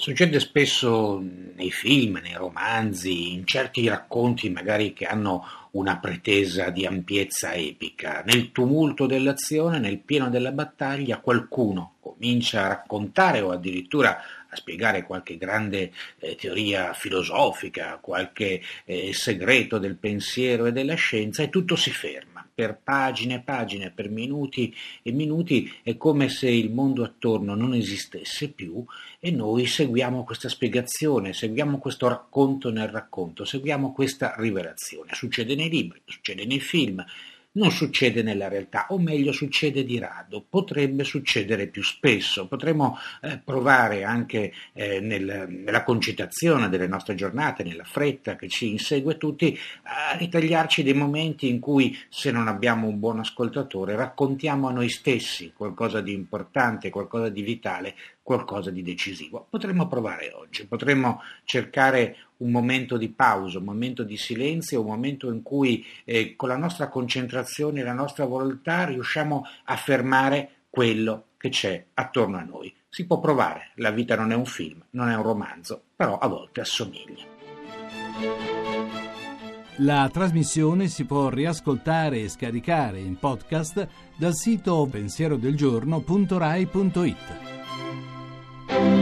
Succede spesso nei film, nei romanzi, in certi racconti magari che hanno una pretesa di ampiezza epica. Nel tumulto dell'azione, nel pieno della battaglia, qualcuno comincia a raccontare o addirittura a spiegare qualche grande eh, teoria filosofica, qualche eh, segreto del pensiero e della scienza e tutto si ferma. Per pagine e pagine, per minuti e minuti è come se il mondo attorno non esistesse più e noi seguiamo questa spiegazione, seguiamo questo racconto nel racconto, seguiamo questa rivelazione. Succede nei libri, succede nei film, non succede nella realtà, o meglio succede di rado, potrebbe succedere più spesso, potremmo eh, provare anche eh, nel, nella concitazione delle nostre giornate, nella fretta che ci insegue tutti, a ritagliarci dei momenti in cui se non abbiamo un buon ascoltatore raccontiamo a noi stessi qualcosa di importante, qualcosa di vitale, qualcosa di decisivo. Potremmo provare oggi, potremmo cercare un momento di pausa, un momento di silenzio, un momento in cui eh, con la nostra concentrazione e la nostra volontà riusciamo a fermare quello che c'è attorno a noi. Si può provare, la vita non è un film, non è un romanzo, però a volte assomiglia. La trasmissione si può riascoltare e scaricare in podcast dal sito pensierodelgiorno.rai.it. Thank you.